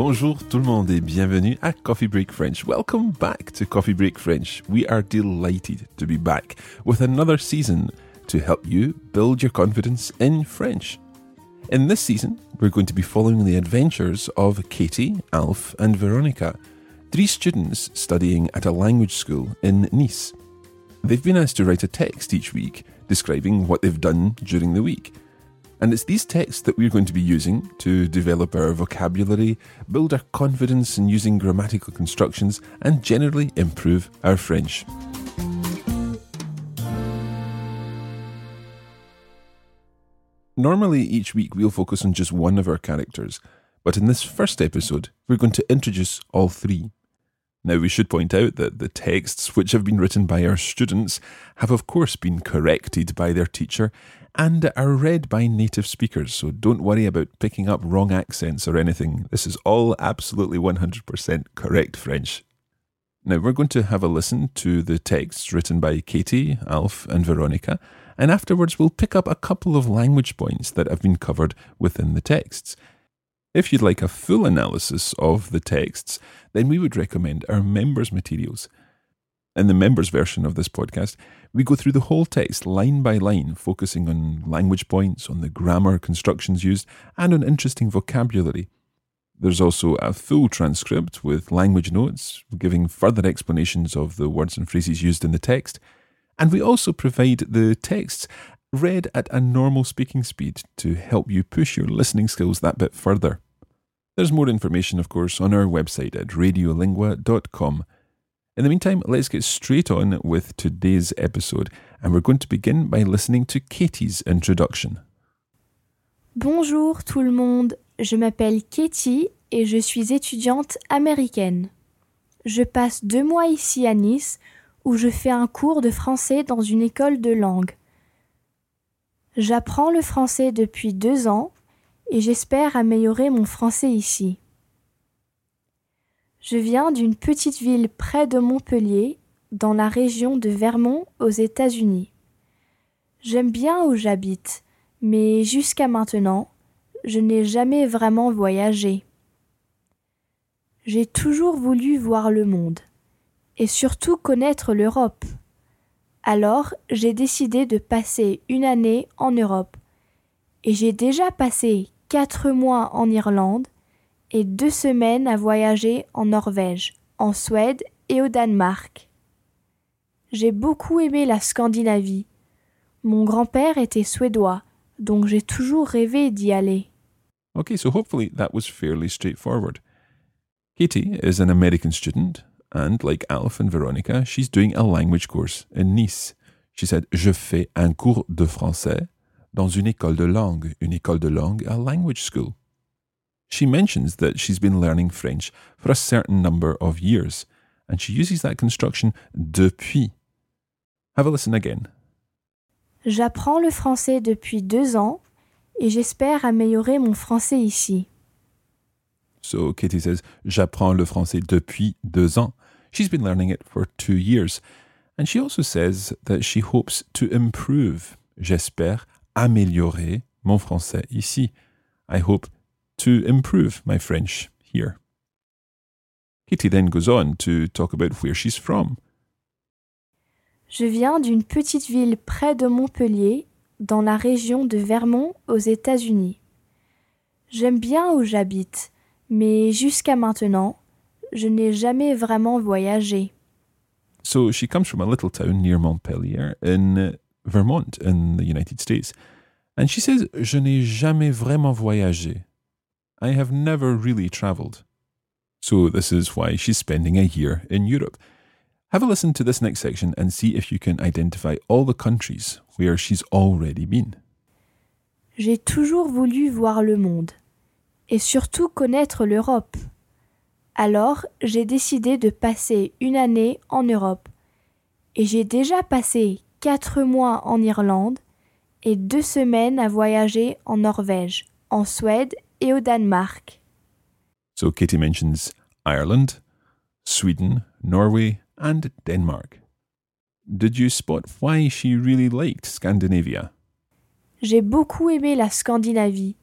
Bonjour tout le monde et bienvenue à Coffee Break French. Welcome back to Coffee Break French. We are delighted to be back with another season to help you build your confidence in French. In this season, we're going to be following the adventures of Katie, Alf, and Veronica, three students studying at a language school in Nice. They've been asked to write a text each week describing what they've done during the week. And it's these texts that we're going to be using to develop our vocabulary, build our confidence in using grammatical constructions, and generally improve our French. Normally, each week we'll focus on just one of our characters, but in this first episode, we're going to introduce all three. Now, we should point out that the texts which have been written by our students have, of course, been corrected by their teacher and are read by native speakers, so don't worry about picking up wrong accents or anything. This is all absolutely 100% correct French. Now, we're going to have a listen to the texts written by Katie, Alf, and Veronica, and afterwards we'll pick up a couple of language points that have been covered within the texts. If you'd like a full analysis of the texts, then we would recommend our members' materials. In the members version of this podcast, we go through the whole text line by line, focusing on language points, on the grammar constructions used, and on interesting vocabulary. There's also a full transcript with language notes, giving further explanations of the words and phrases used in the text. And we also provide the texts read at a normal speaking speed to help you push your listening skills that bit further. There's more information, of course, on our website at radiolingua.com. In the meantime, let's get straight on with today's episode, and we're going to begin by listening to Katie's introduction. Bonjour tout le monde, je m'appelle Katie et je suis étudiante américaine. Je passe deux mois ici à Nice où je fais un cours de français dans une école de langue. J'apprends le français depuis deux ans et j'espère améliorer mon français ici. Je viens d'une petite ville près de Montpellier, dans la région de Vermont aux États-Unis. J'aime bien où j'habite, mais jusqu'à maintenant, je n'ai jamais vraiment voyagé. J'ai toujours voulu voir le monde, et surtout connaître l'Europe. Alors j'ai décidé de passer une année en Europe, et j'ai déjà passé quatre mois en Irlande et deux semaines à voyager en Norvège, en Suède et au Danemark. J'ai beaucoup aimé la Scandinavie. Mon grand-père était suédois, donc j'ai toujours rêvé d'y aller. Okay, so hopefully that was fairly straightforward. Katie is an American student, and like Alf and Veronica, she's doing a language course in Nice. She said, Je fais un cours de français dans une école de langue, une école de langue, a language school. She mentions that she's been learning French for a certain number of years, and she uses that construction depuis. Have a listen again. J'apprends le français depuis deux ans et j'espère améliorer mon français ici. So Katie says, J'apprends le français depuis deux ans. She's been learning it for two years. And she also says that she hopes to improve. J'espère améliorer mon français ici. I hope to improve my French here. Kitty then goes on to talk about where she's from. Je viens d'une petite ville près de Montpellier, dans la région de Vermont aux États-Unis. J'aime bien où j'habite, mais jusqu'à maintenant, je n'ai jamais vraiment voyagé. So she comes from a little town near Montpelier in Vermont in the United States. And she says, Je n'ai jamais vraiment voyagé. I have never really traveled. So, this is why she's spending a year in Europe. Have a listen to this next section and see if you can identify all the countries where she's already been. J'ai toujours voulu voir le monde et surtout connaître l'Europe. Alors, j'ai décidé de passer une année en Europe. Et j'ai déjà passé quatre mois en Irlande et deux semaines à voyager en Norvège, en Suède et au Danemark. So, Katie mentions Ireland, Sweden, Norway, and Denmark. Did you spot why she really liked Scandinavia? J'ai beaucoup aimé la Scandinavie.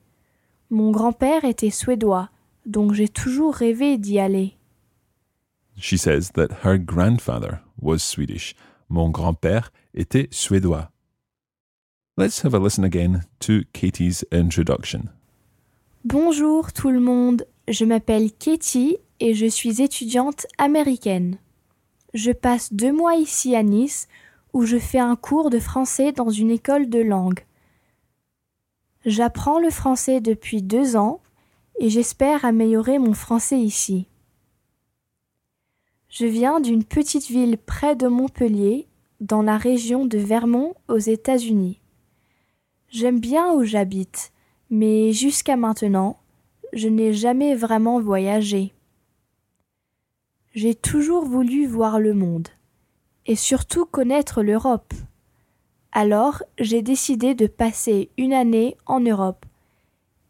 Mon grand-père était suédois, donc j'ai toujours rêvé d'y aller. She says that her grandfather was Swedish. Mon grand-père était suédois. Let's have a listen again to Katie's introduction. Bonjour tout le monde, je m'appelle Katie et je suis étudiante américaine. Je passe deux mois ici à Nice où je fais un cours de français dans une école de langue. J'apprends le français depuis deux ans et j'espère améliorer mon français ici. Je viens d'une petite ville près de Montpellier, dans la région de Vermont aux États-Unis. J'aime bien où j'habite, mais jusqu'à maintenant, je n'ai jamais vraiment voyagé. J'ai toujours voulu voir le monde, et surtout connaître l'Europe. Alors j'ai décidé de passer une année en Europe,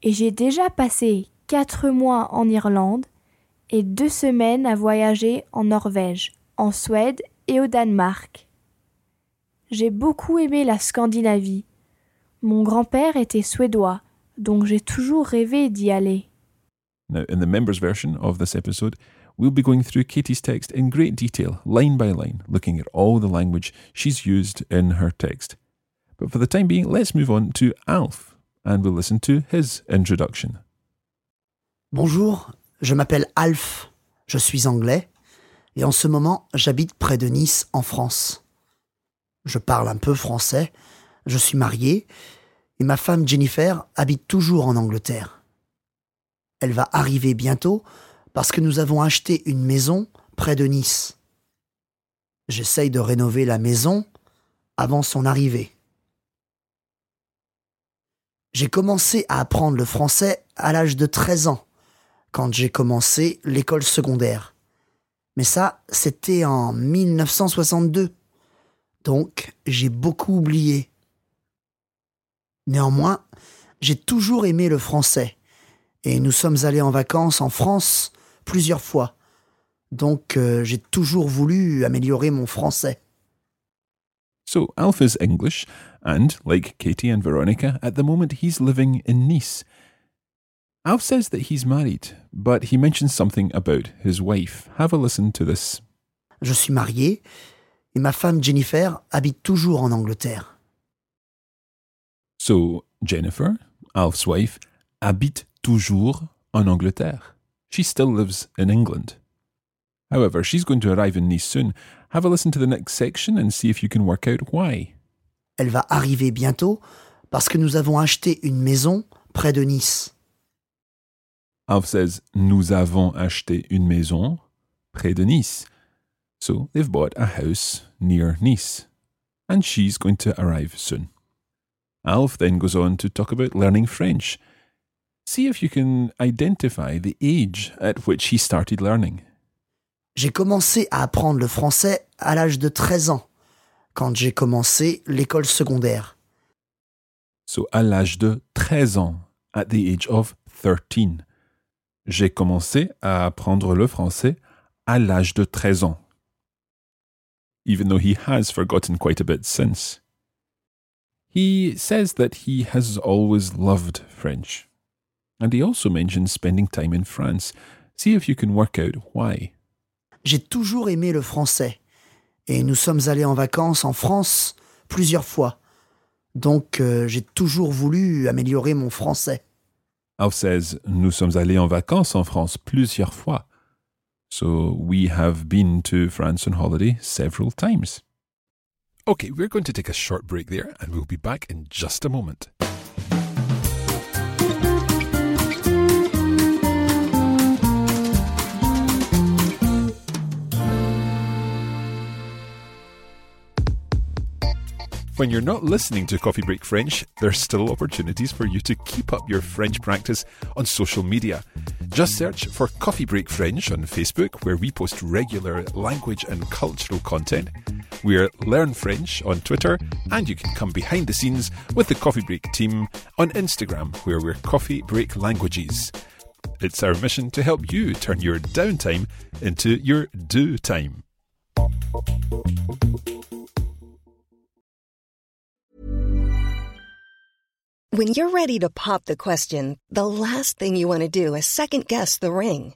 et j'ai déjà passé quatre mois en Irlande et deux semaines à voyager en Norvège, en Suède et au Danemark. J'ai beaucoup aimé la Scandinavie. Mon grand-père était suédois, donc j'ai toujours rêvé d'y aller. Now, in the members version of this episode, we'll be going through Katie's text in great detail, line by line, looking at all the language she's used in her text. But for the time being, let's move on to Alf, and we'll listen to his introduction. Bonjour, je m'appelle Alf, je suis anglais, et en ce moment j'habite près de Nice, en France. Je parle un peu français, je suis marié, et ma femme Jennifer habite toujours en Angleterre. Elle va arriver bientôt parce que nous avons acheté une maison près de Nice. J'essaye de rénover la maison avant son arrivée. J'ai commencé à apprendre le français à l'âge de 13 ans, quand j'ai commencé l'école secondaire. Mais ça, c'était en 1962. Donc, j'ai beaucoup oublié. Néanmoins, j'ai toujours aimé le français. Et nous sommes allés en vacances en France plusieurs fois. Donc, euh, j'ai toujours voulu améliorer mon français. So, Alf is English, and like Katie and Veronica, at the moment he's living in Nice. Alf says that he's married, but he mentions something about his wife. Have a listen to this. Je suis marié et ma femme Jennifer habite toujours en Angleterre. So, Jennifer, Alf's wife, habite toujours en Angleterre. She still lives in England. However, she's going to arrive in Nice soon. Have a listen to the next section and see if you can work out why. Elle va arriver bientôt parce que nous avons acheté une maison près de Nice. Alf says, Nous avons acheté une maison près de Nice. So they've bought a house near Nice. And she's going to arrive soon. Alf then goes on to talk about learning French. See if you can identify the age at which he started learning. J'ai commencé à apprendre le français à l'âge de 13 ans, quand j'ai commencé l'école secondaire. So, à l'âge de 13 ans, at the age of 13. J'ai commencé à apprendre le français à l'âge de 13 ans. Even though he has forgotten quite a bit since. He says that he has always loved French. And he also mentions spending time in France. See if you can work out why. J'ai toujours aimé le français. Et nous sommes allés en vacances en France plusieurs fois. Donc euh, j'ai toujours voulu améliorer mon français. Alf says, Nous sommes allés en vacances en France plusieurs fois. So we have been to France on holiday several times. Okay, we're going to take a short break there and we'll be back in just a moment. When you're not listening to Coffee Break French, there are still opportunities for you to keep up your French practice on social media. Just search for Coffee Break French on Facebook, where we post regular language and cultural content we're Learn French on Twitter, and you can come behind the scenes with the Coffee Break team on Instagram, where we're Coffee Break Languages. It's our mission to help you turn your downtime into your do time. When you're ready to pop the question, the last thing you want to do is second guess the ring.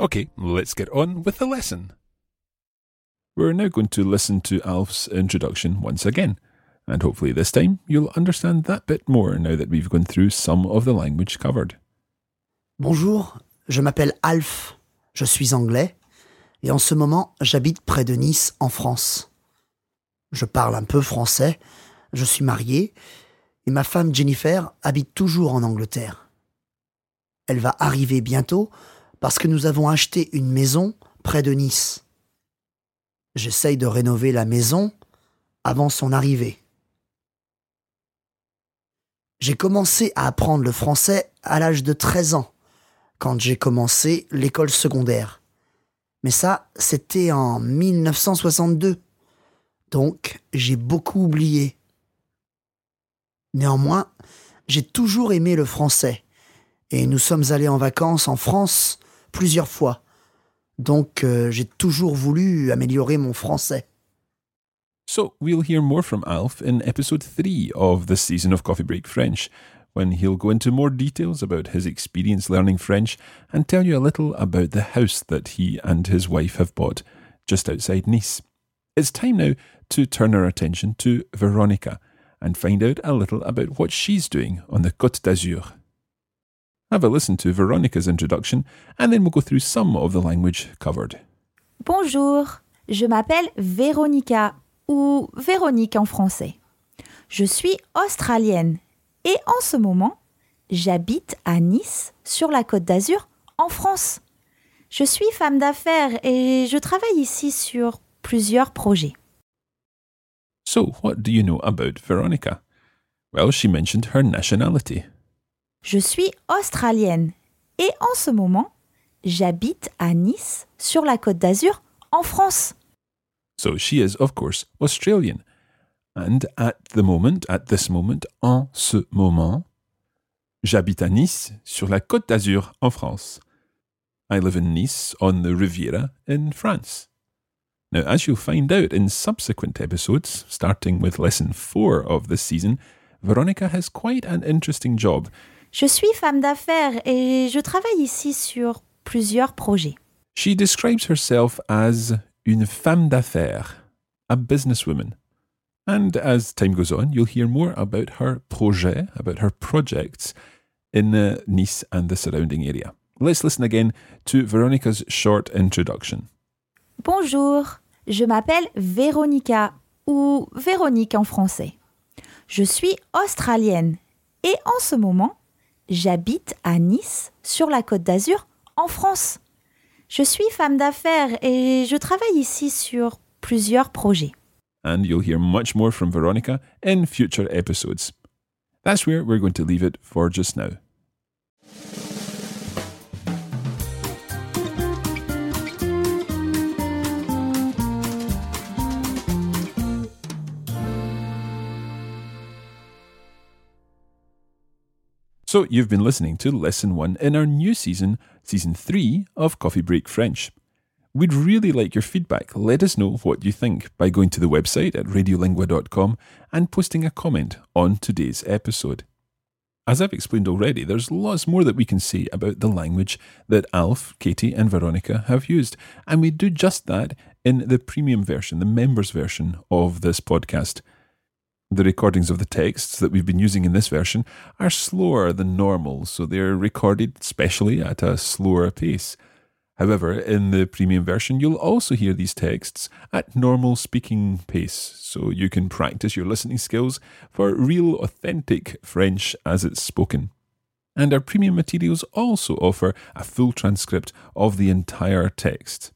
Okay, let's get on with the lesson. We're now going to listen to Alf's introduction once again, and hopefully this time you'll understand that bit more now that we've gone through some of the language covered. Bonjour, je m'appelle Alf, je suis anglais, et en ce moment j'habite près de Nice en France. Je parle un peu français, je suis marié, et ma femme Jennifer habite toujours en Angleterre. Elle va arriver bientôt parce que nous avons acheté une maison près de Nice. J'essaye de rénover la maison avant son arrivée. J'ai commencé à apprendre le français à l'âge de 13 ans, quand j'ai commencé l'école secondaire. Mais ça, c'était en 1962. Donc, j'ai beaucoup oublié. Néanmoins, j'ai toujours aimé le français. Et nous sommes allés en vacances en France plusieurs fois. Donc euh, j'ai toujours voulu améliorer mon français. So, we'll hear more from Alf in episode 3 of this season of Coffee Break French, when he'll go into more details about his experience learning French and tell you a little about the house that he and his wife have bought just outside Nice. It's time now to turn our attention to Veronica and find out a little about what she's doing on the Côte d'Azur. Have a listen to Veronica's introduction and then we'll go through some of the language covered. Bonjour, je m'appelle Véronica ou Véronique en français. Je suis australienne et en ce moment, j'habite à Nice, sur la côte d'Azur, en France. Je suis femme d'affaires et je travaille ici sur plusieurs projets. So, what do you know about Veronica? Well, she mentioned her nationality. Je suis australienne et en ce moment, j'habite à Nice, sur la côte d'Azur, en France. So she is, of course, Australian. And at the moment, at this moment, en ce moment, j'habite à Nice, sur la côte d'Azur, en France. I live in Nice, on the Riviera, in France. Now, as you'll find out in subsequent episodes, starting with lesson four of this season, Veronica has quite an interesting job. Je suis femme d'affaires et je travaille ici sur plusieurs projets. She describes herself as une femme d'affaires, a businesswoman. And as time goes on, you'll hear more about her projet, about her projects in uh, Nice and the surrounding area. Let's listen again to Veronica's short introduction. Bonjour, je m'appelle Véronica ou Véronique en français. Je suis australienne et en ce moment, j'habite à Nice, sur la côte d'Azur, en France. Je suis femme d'affaires et je travaille ici sur plusieurs projets. And you'll hear much more from Veronica in future episodes. That's where we're going to leave it for just now. So, you've been listening to Lesson 1 in our new season, Season 3 of Coffee Break French. We'd really like your feedback. Let us know what you think by going to the website at radiolingua.com and posting a comment on today's episode. As I've explained already, there's lots more that we can say about the language that Alf, Katie, and Veronica have used, and we do just that in the premium version, the members version of this podcast. The recordings of the texts that we've been using in this version are slower than normal, so they're recorded specially at a slower pace. However, in the premium version, you'll also hear these texts at normal speaking pace, so you can practice your listening skills for real, authentic French as it's spoken. And our premium materials also offer a full transcript of the entire text.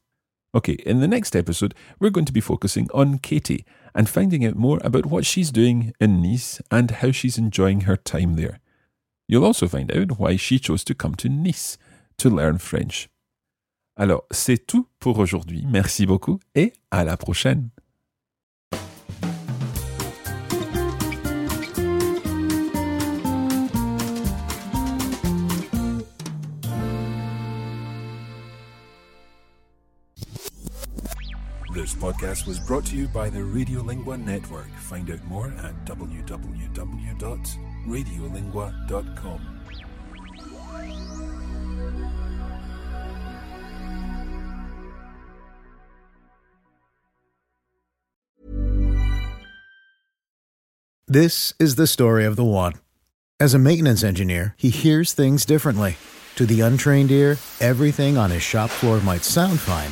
Okay, in the next episode, we're going to be focusing on Katie and finding out more about what she's doing in Nice and how she's enjoying her time there. You'll also find out why she chose to come to Nice to learn French. Alors, c'est tout pour aujourd'hui. Merci beaucoup et à la prochaine. This podcast was brought to you by the Radiolingua Network. Find out more at www.radiolingua.com. This is the story of the one. As a maintenance engineer, he hears things differently. To the untrained ear, everything on his shop floor might sound fine,